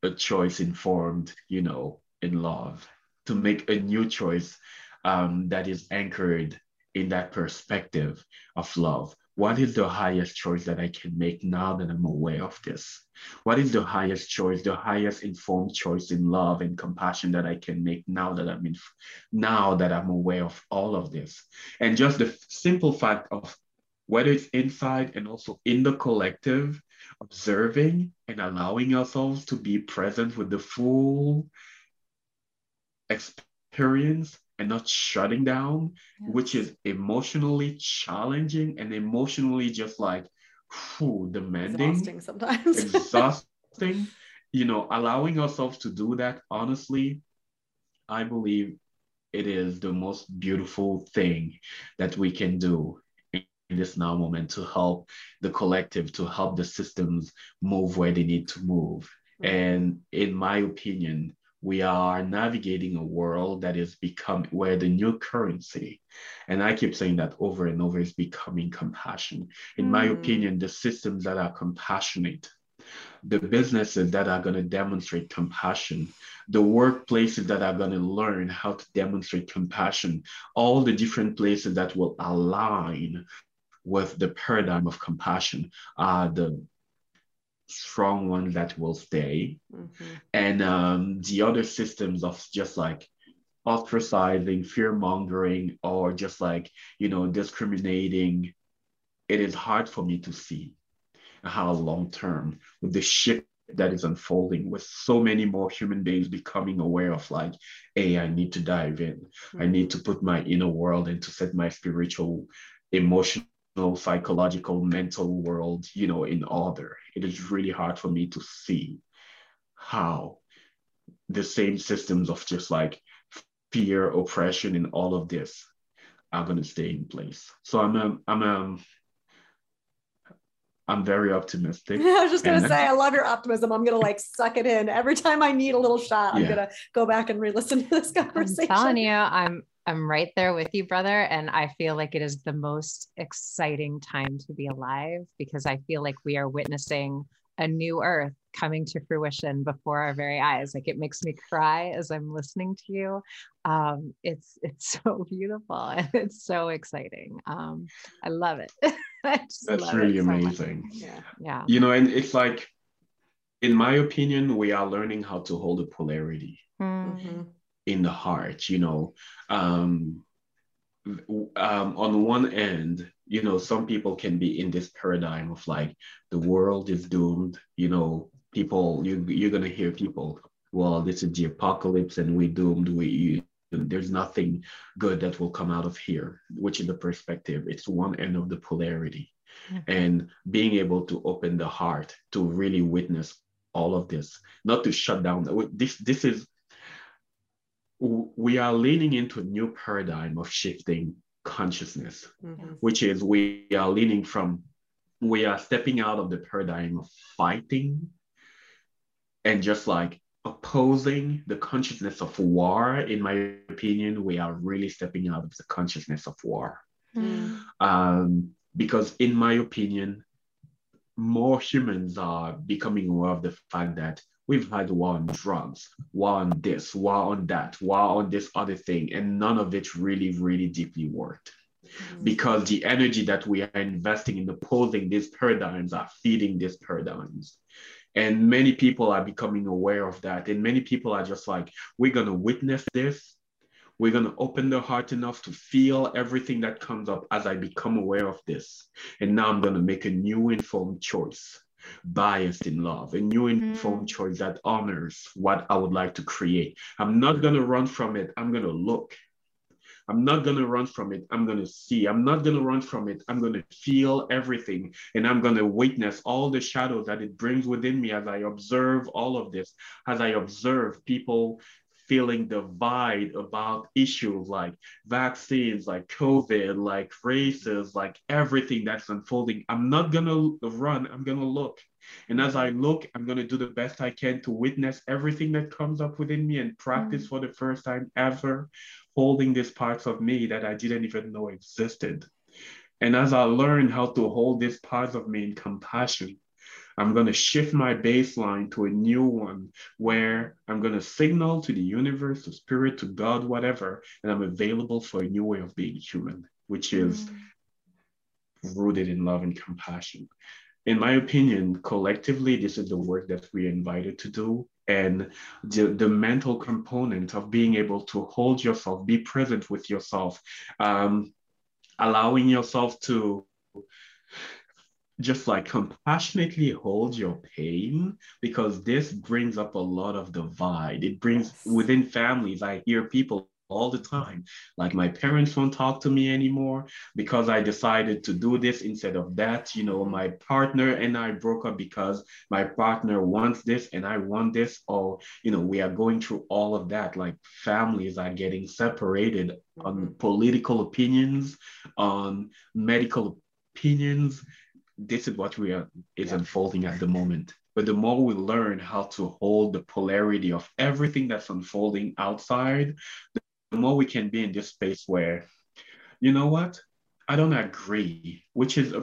a choice informed, you know, in love, to make a new choice um, that is anchored in that perspective of love. What is the highest choice that I can make now that I'm aware of this? What is the highest choice, the highest informed choice in love and compassion that I can make now that I'm in, now that I'm aware of all of this? And just the simple fact of whether it's inside and also in the collective, observing and allowing ourselves to be present with the full experience and not shutting down, which is emotionally challenging and emotionally just like whew, demanding. Exhausting sometimes. exhausting. You know, allowing ourselves to do that, honestly, I believe it is the most beautiful thing that we can do in this now moment to help the collective, to help the systems move where they need to move. Mm-hmm. And in my opinion, we are navigating a world that is becoming where the new currency, and I keep saying that over and over, is becoming compassion. In mm. my hmm. opinion, the systems that are compassionate, the businesses that are going to demonstrate compassion, the workplaces that are going to learn how to demonstrate compassion, all the different places that will align with the paradigm of compassion are the strong ones that will stay. Mm-hmm. And um, the other systems of just like ostracizing, fear mongering, or just like, you know, discriminating, it is hard for me to see how long term with the shift that is unfolding with so many more human beings becoming aware of like hey i need to dive in mm-hmm. i need to put my inner world and to set my spiritual emotional psychological, mental world, you know, in order. It is really hard for me to see how the same systems of just like fear, oppression, and all of this are going to stay in place. So I'm a, I'm a, I'm very optimistic. I was just gonna and say, I love your optimism. I'm gonna like suck it in every time I need a little shot. I'm yeah. gonna go back and re-listen to this conversation. I'm telling you, I'm I'm right there with you, brother. And I feel like it is the most exciting time to be alive because I feel like we are witnessing a new earth coming to fruition before our very eyes. Like it makes me cry as I'm listening to you. Um, it's it's so beautiful and it's so exciting. Um, I love it. I That's love really it so amazing. Yeah. yeah. You know, and it's like, in my opinion, we are learning how to hold a polarity. Mm-hmm in the heart you know? Um, um, on one end you know some people can be in this paradigm of like the world is doomed you know? People you, you're going to hear people well this is the apocalypse and we doomed we there's nothing good that will come out of here which is the perspective. It's one end of the polarity. Mm-hmm. and being able to open the heart to really witness all of this not to shut down this this is we are leaning into a new paradigm of shifting consciousness, mm-hmm. which is we are leaning from, we are stepping out of the paradigm of fighting and just like opposing the consciousness of war. In my opinion, we are really stepping out of the consciousness of war. Mm. Um, because, in my opinion, more humans are becoming aware of the fact that We've had war on drugs, war on this, war on that, war on this other thing, and none of it really, really deeply worked. Mm-hmm. Because the energy that we are investing in opposing these paradigms are feeding these paradigms. And many people are becoming aware of that. And many people are just like, we're going to witness this. We're going to open their heart enough to feel everything that comes up as I become aware of this. And now I'm going to make a new informed choice biased in love, a new informed mm. choice that honors what I would like to create. I'm not going to run from it. I'm going to look. I'm not going to run from it. I'm going to see. I'm not going to run from it. I'm going to feel everything. And I'm going to witness all the shadows that it brings within me as I observe all of this, as I observe people feeling divide about issues like vaccines, like COVID, like races, like everything that's unfolding. I'm not gonna run, I'm gonna look. And as I look, I'm gonna do the best I can to witness everything that comes up within me and practice mm. for the first time ever, holding these parts of me that I didn't even know existed. And as I learn how to hold these parts of me in compassion, I'm going to shift my baseline to a new one where I'm going to signal to the universe, to spirit, to God, whatever, and I'm available for a new way of being human, which is mm. rooted in love and compassion. In my opinion, collectively, this is the work that we're invited to do. And the, the mental component of being able to hold yourself, be present with yourself, um, allowing yourself to just like compassionately hold your pain because this brings up a lot of divide. It brings yes. within families, I hear people all the time. Like my parents won't talk to me anymore because I decided to do this instead of that. You know, my partner and I broke up because my partner wants this and I want this. Or, you know, we are going through all of that. Like families are getting separated mm-hmm. on political opinions, on medical opinions this is what we are is yeah. unfolding at the moment. But the more we learn how to hold the polarity of everything that's unfolding outside, the more we can be in this space where, you know what, I don't agree, which is a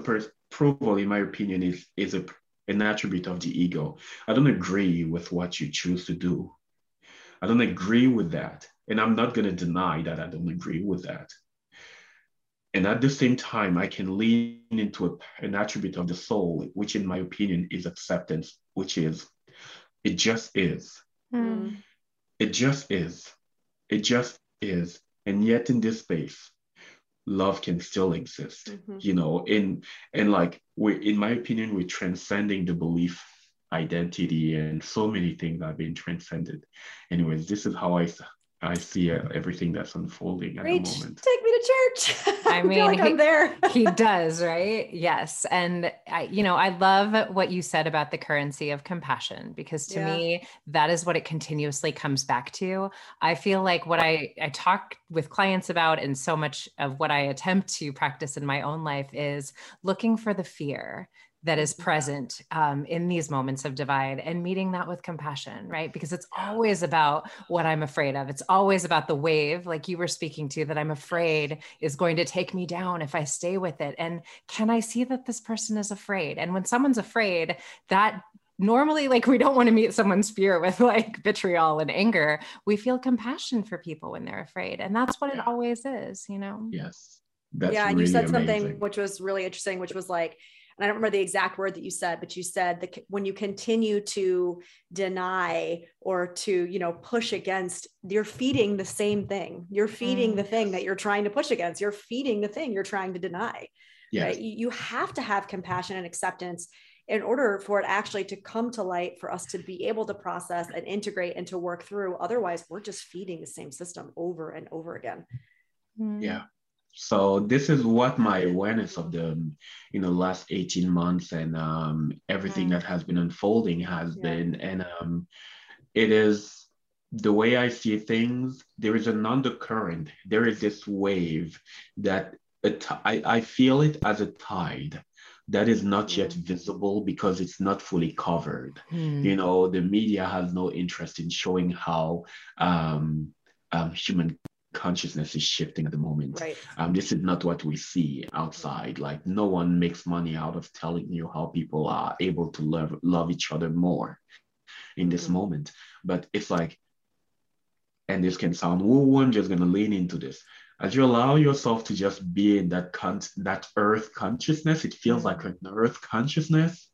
approval, in my opinion, is is a, an attribute of the ego. I don't agree with what you choose to do. I don't agree with that. And I'm not going to deny that I don't agree with that. And at the same time, I can lean into a, an attribute of the soul, which, in my opinion, is acceptance, which is it just is. Mm. It just is. It just is. And yet, in this space, love can still exist. Mm-hmm. You know, in and like we, in my opinion, we're transcending the belief identity and so many things are being transcended. Anyways, this is how I I see uh, everything that's unfolding at Reach, the moment. Take me to church. I mean, like I'm there. he does, right? Yes. And I, you know, I love what you said about the currency of compassion because to yeah. me, that is what it continuously comes back to. I feel like what I, I talk with clients about and so much of what I attempt to practice in my own life is looking for the fear that is present um, in these moments of divide and meeting that with compassion, right? Because it's always about what I'm afraid of. It's always about the wave, like you were speaking to, that I'm afraid is going to take me down if I stay with it. And can I see that this person is afraid? And when someone's afraid, that normally like we don't want to meet someone's fear with like vitriol and anger we feel compassion for people when they're afraid and that's what it always is you know yes that's yeah and really you said amazing. something which was really interesting which was like and I don't remember the exact word that you said, but you said that when you continue to deny or to, you know, push against, you're feeding the same thing. You're feeding mm. the thing that you're trying to push against. You're feeding the thing you're trying to deny. Yes. Right. You have to have compassion and acceptance in order for it actually to come to light for us to be able to process and integrate and to work through. Otherwise, we're just feeding the same system over and over again. Yeah. So this is what my awareness of the, you know, last 18 months and um, everything mm. that has been unfolding has yeah. been. And um, it is the way I see things, there is an undercurrent. There is this wave that I, I feel it as a tide that is not yet mm. visible because it's not fully covered. Mm. You know, the media has no interest in showing how um, um, human consciousness is shifting at the moment. Right. Um, this is not what we see outside. Like no one makes money out of telling you how people are able to love love each other more in this mm-hmm. moment. But it's like, and this can sound woo. I'm just gonna lean into this. As you allow yourself to just be in that con- that earth consciousness, it feels like an earth consciousness,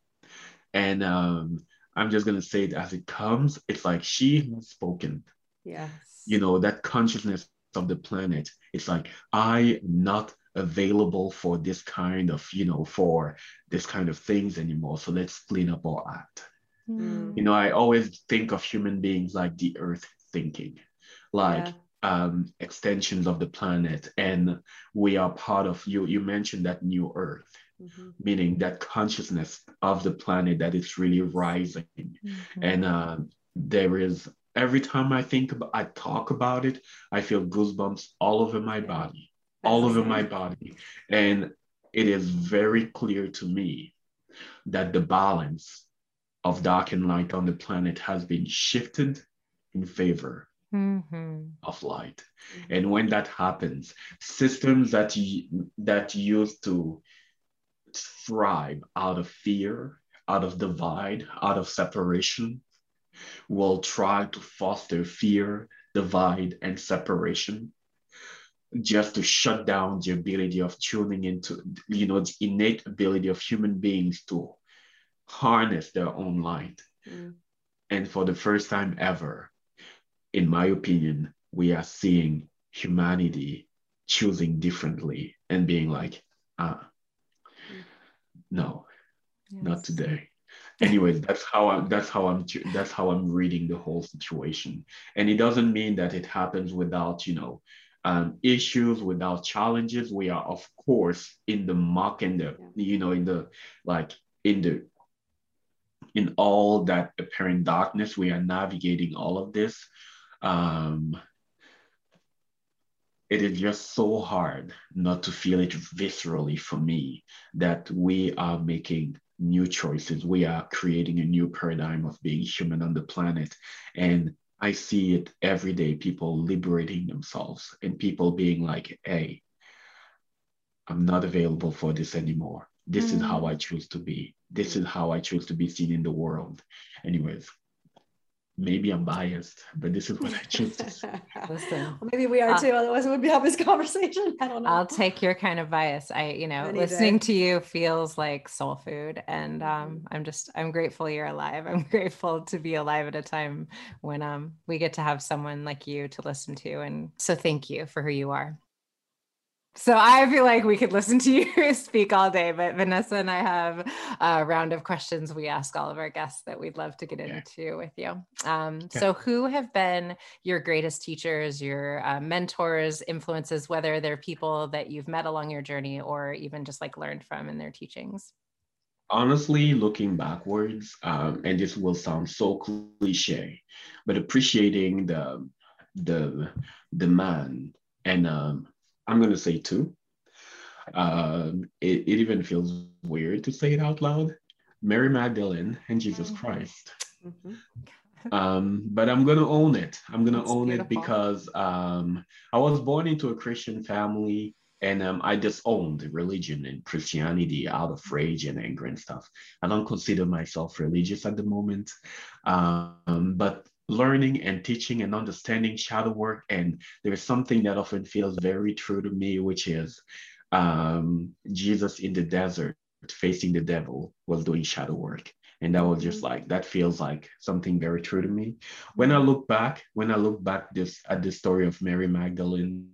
and um, I'm just gonna say it as it comes. It's like she has spoken. Yes. You know that consciousness of the planet. It's like I not available for this kind of, you know, for this kind of things anymore. So let's clean up our act. Mm. You know, I always think of human beings like the earth thinking, like yeah. um, extensions of the planet. And we are part of you. You mentioned that new earth. Mm-hmm. meaning that consciousness of the planet that is really rising mm-hmm. and uh, there is every time I think about, I talk about it, I feel goosebumps all over my body, all over my body. And it is very clear to me that the balance of dark and light on the planet has been shifted in favor mm-hmm. of light. And when that happens, systems that, that used to thrive out of fear, out of divide, out of separation, will try to foster fear, divide, and separation just to shut down the ability of tuning into, you know, the innate ability of human beings to harness their own light. Mm. And for the first time ever, in my opinion, we are seeing humanity choosing differently and being like, ah, mm. no, yes. not today anyways that's how i'm that's how i'm that's how i'm reading the whole situation. And it doesn't mean that it happens without you know um, issues without challenges. We are of course in the muck and the you know in the like in the in all that apparent darkness we are navigating all of this. Um it is just so hard not to feel it viscerally for me that we are making new choices. We are creating a new paradigm of being human on the planet. And I see it every day people liberating themselves and people being like, hey, I'm not available for this anymore. This mm. is how. I choose to be. This is how I choose to be seen in the world. Anyways, maybe I'm biased, but this is what I choose to say. Listen, well, maybe we are uh, too. Otherwise, we would be having this conversation. I don't know. I'll take your kind of bias. I, you know, Any listening day. to you feels like soul food, and um, mm-hmm. I'm just, I'm grateful you're alive. I'm grateful to be alive at a time when um, we get to have someone like you to listen to, and so thank you for who you are. So I feel like we could listen to you speak all day, but Vanessa and I have a round of questions we ask all of our guests that we'd love to get into with you. Um, okay. So, who have been your greatest teachers, your uh, mentors, influences, whether they're people that you've met along your journey or even just like learned from in their teachings? Honestly, looking backwards, um, and this will sound so cliche, but appreciating the the the man and um, I'm going to say two. um, it, it even feels weird to say it out loud. Mary Magdalene and Jesus mm-hmm. Christ. Mm-hmm. Um, but I'm gonna own it. I'm gonna That's own beautiful. it because um, I was born into a Christian family and um, I disowned religion and Christianity out of rage and anger and stuff. I don't consider myself religious at the moment, um, but learning and teaching and understanding shadow work, and there is something that often feels very true to me, which is um, Jesus in the desert facing the devil was doing shadow work. And that was just mm-hmm. like that feels like something very true to me. When i look back when i look back this at the story of mary magdalene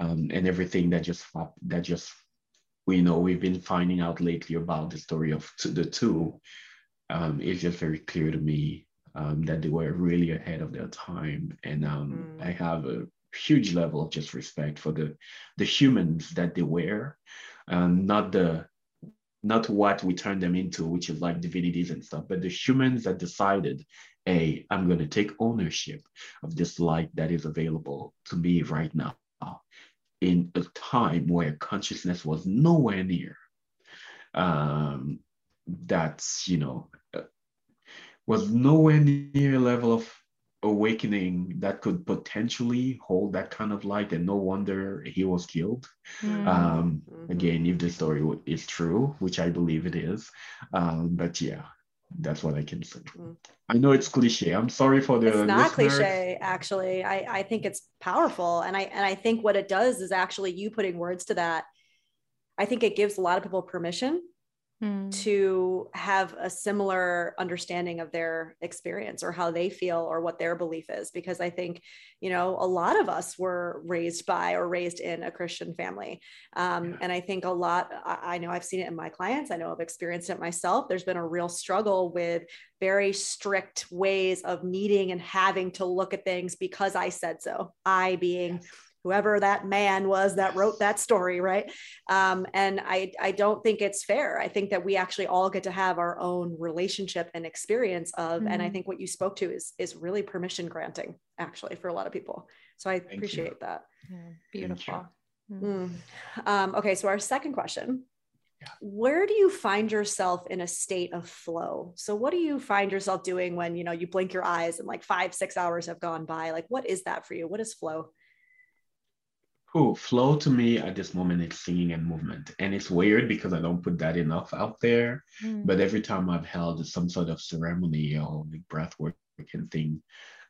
um, and everything that just that just we know we've been finding out lately about the story of the two um, it's just very clear to me um, that they were really ahead of their time and um, mm. i have a huge level of just respect for the the humans that they were um, not the not what we turn them into, which is like divinities and stuff, but the humans that decided, hey, I'm going to take ownership of this light that is available to me right now in a time where consciousness was nowhere near. Um, that's, you know, uh, was nowhere near a level of awakening that could potentially hold that kind of light and no wonder he was killed mm-hmm. um mm-hmm. again if the story is true which i believe it is um but yeah that's what i can say mm. i know it's cliche i'm sorry for the it's not listeners. cliche actually i i think it's powerful and i and i think what it does is actually you putting words to that i think it gives a lot of people permission Hmm. to have a similar understanding of their experience or how they feel or what their belief is because i think you know a lot of us were raised by or raised in a christian family um, yeah. and i think a lot I, I know i've seen it in my clients i know i've experienced it myself there's been a real struggle with very strict ways of needing and having to look at things because i said so i being yes whoever that man was that wrote that story right? Um, and i i don't think it's fair. I think that we actually all get to have our own relationship and experience of mm-hmm. and i mm-hmm. think what you spoke to is is really permission granting actually for a lot of people. So i Thank appreciate you. that. Yeah, beautiful. Mm. um, okay so our second question. Where do you find yourself in a state of flow? So what do you find yourself doing when you know you blink your eyes and like five six hours have gone by? Like what is that for you? What is flow Cool. Flow to me at this moment is singing and movement. And it's weird because I don't put that enough out there. Mm. But every time I've held some sort of ceremony or like breath work and thing,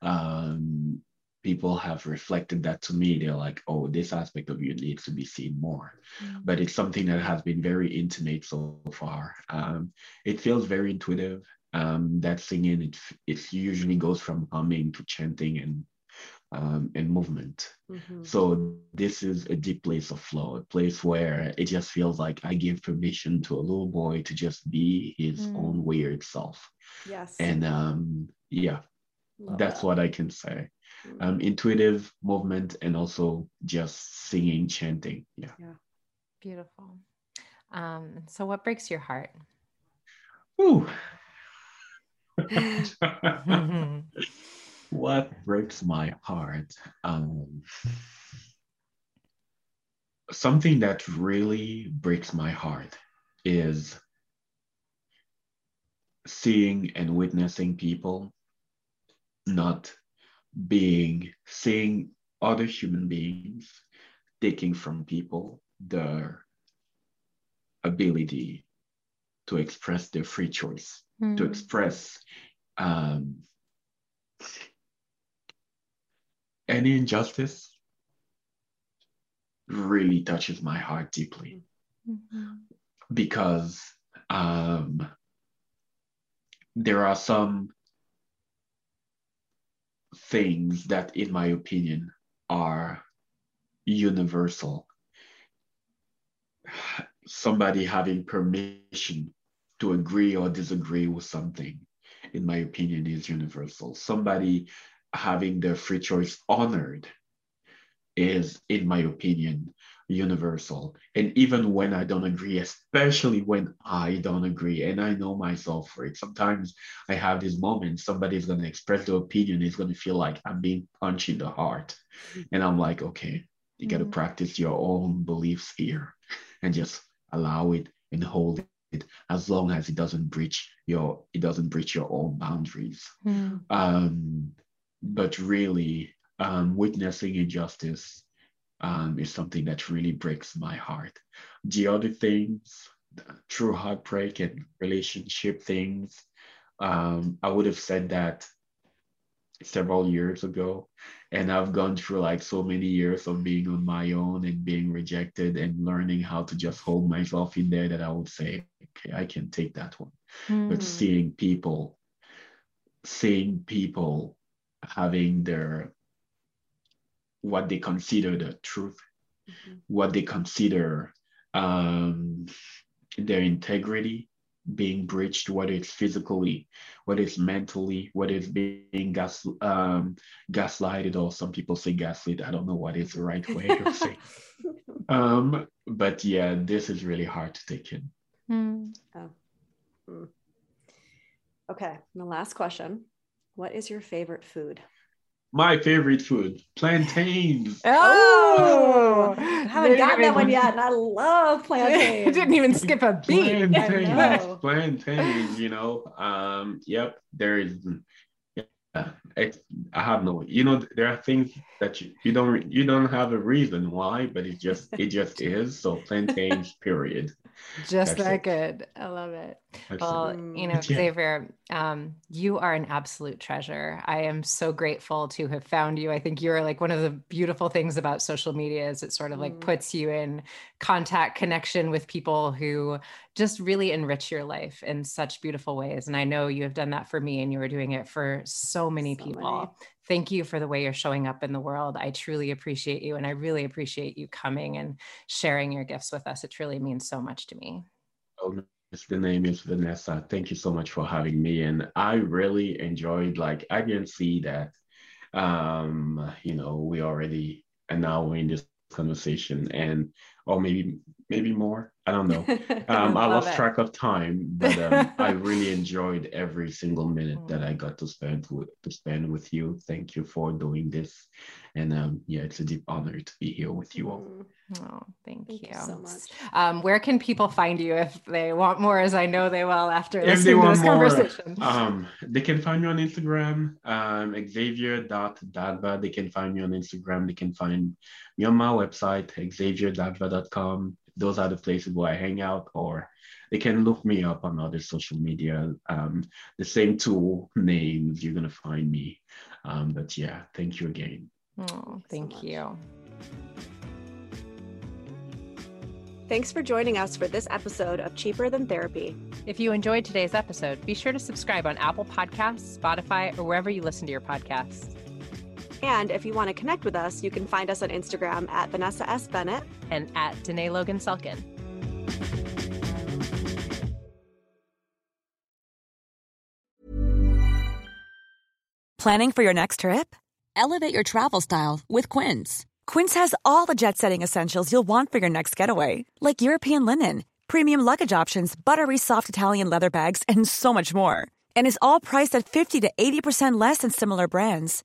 um, people have reflected that to me. They're like, oh, this aspect of you needs to be seen more. Mm. But it's something that has been very intimate so far. Um, it feels very intuitive. Um, that singing, it, it usually goes from humming to chanting and um, and movement. Mm-hmm. So this is a deep place of flow, a place where it just feels like I give permission to a little boy to just be his mm. own weird self. Yes. And um, yeah, Love that's that. what I can say. Mm. Um, intuitive movement and also just singing, chanting. Yeah. Yeah. Beautiful. Um, so what breaks your heart? Ooh. what breaks my heart um, something that really breaks my heart is seeing and witnessing people not being seeing other human beings taking from people their ability to express their free choice mm. to express um, any injustice really touches my heart deeply mm-hmm. because um, there are some things that, in my opinion, are universal. Somebody having permission to agree or disagree with something, in my opinion, is universal. Somebody having their free choice honored is, in my opinion, universal. And even when I don't agree, especially when I don't agree, and I know myself for it, sometimes I have these moments, somebody's going to express their opinion, it's going to feel like I'm being punched in the heart. And I'm like, okay, you got to mm-hmm. practice your own beliefs here. and just allow it and hold it as long as it doesn't breach your it doesn't breach your own boundaries. Mm. Um, but really, um, witnessing injustice um, is something that really breaks my heart. The other things, true heartbreak and relationship things, um, I would have said that several years ago. And I've gone through like so many years of being on my own and being rejected and learning how to just hold myself in there that I would say, okay, I can take that one. Mm. But hmm. seeing people, seeing people having their what they consider the truth, mm-hmm. what they consider um, their integrity, being breached, whether it's physically, whether it's mentally, whether it's being gas um, gaslighted, or some people say gaslit. I don't know what is the right way to say. Um, but yeah, this is really hard to take in. Mm. Oh. Mm. Okay, and the last question: What is your favorite food? my favorite food, plantains. Oh, I haven't gotten that one yet, and I love plantains. I didn't even skip a beat. Plantains, plantains. You know, um, yep. There is I, I have no you know there are things that you, you don't you don't have a reason why but it just it just is. So plantains period. Just That's that it. good. I love it. Well you know xavier um, you are an absolute treasure. I am so grateful to have found you. I think you're like one of the beautiful things about social media is it sort of like mm. puts you in contact connection with people who just really enrich your life in such beautiful ways. And I know you have done that for me and you are doing it for so many so people. Many. Thank you for the way you're showing up in the world. I truly appreciate you. And I really appreciate you coming and sharing your gifts with us. It truly means so much to me. Oh, the name is Vanessa. Thank you so much for having me. And I really enjoyed, like, I didn't see that, um, you know, we already, and now we're in this conversation and or maybe maybe more i don't know um, i lost it. track of time but um, i really enjoyed every single minute that i got to spend with, to spend with you thank you for doing this and um, yeah it's a deep honor to be here with you all mm. Oh, thank, thank you. you. so much. Um, where can people find you if they want more, as I know they will after if listening to this more, conversation? Um, they can find me on Instagram, um, xavier.dagba. They can find me on Instagram. They can find me on my website, xavierdagba.com. Those are the places where I hang out, or they can look me up on other social media. Um, the same two names, you're going to find me. Um, but yeah, thank you again. Oh, thank so you. Thanks for joining us for this episode of Cheaper Than Therapy. If you enjoyed today's episode, be sure to subscribe on Apple Podcasts, Spotify, or wherever you listen to your podcasts. And if you want to connect with us, you can find us on Instagram at Vanessa S. Bennett and at Danae Logan Selkin. Planning for your next trip? Elevate your travel style with Quince. Quince has all the jet setting essentials you'll want for your next getaway, like European linen, premium luggage options, buttery soft Italian leather bags, and so much more. And is all priced at 50 to 80% less than similar brands.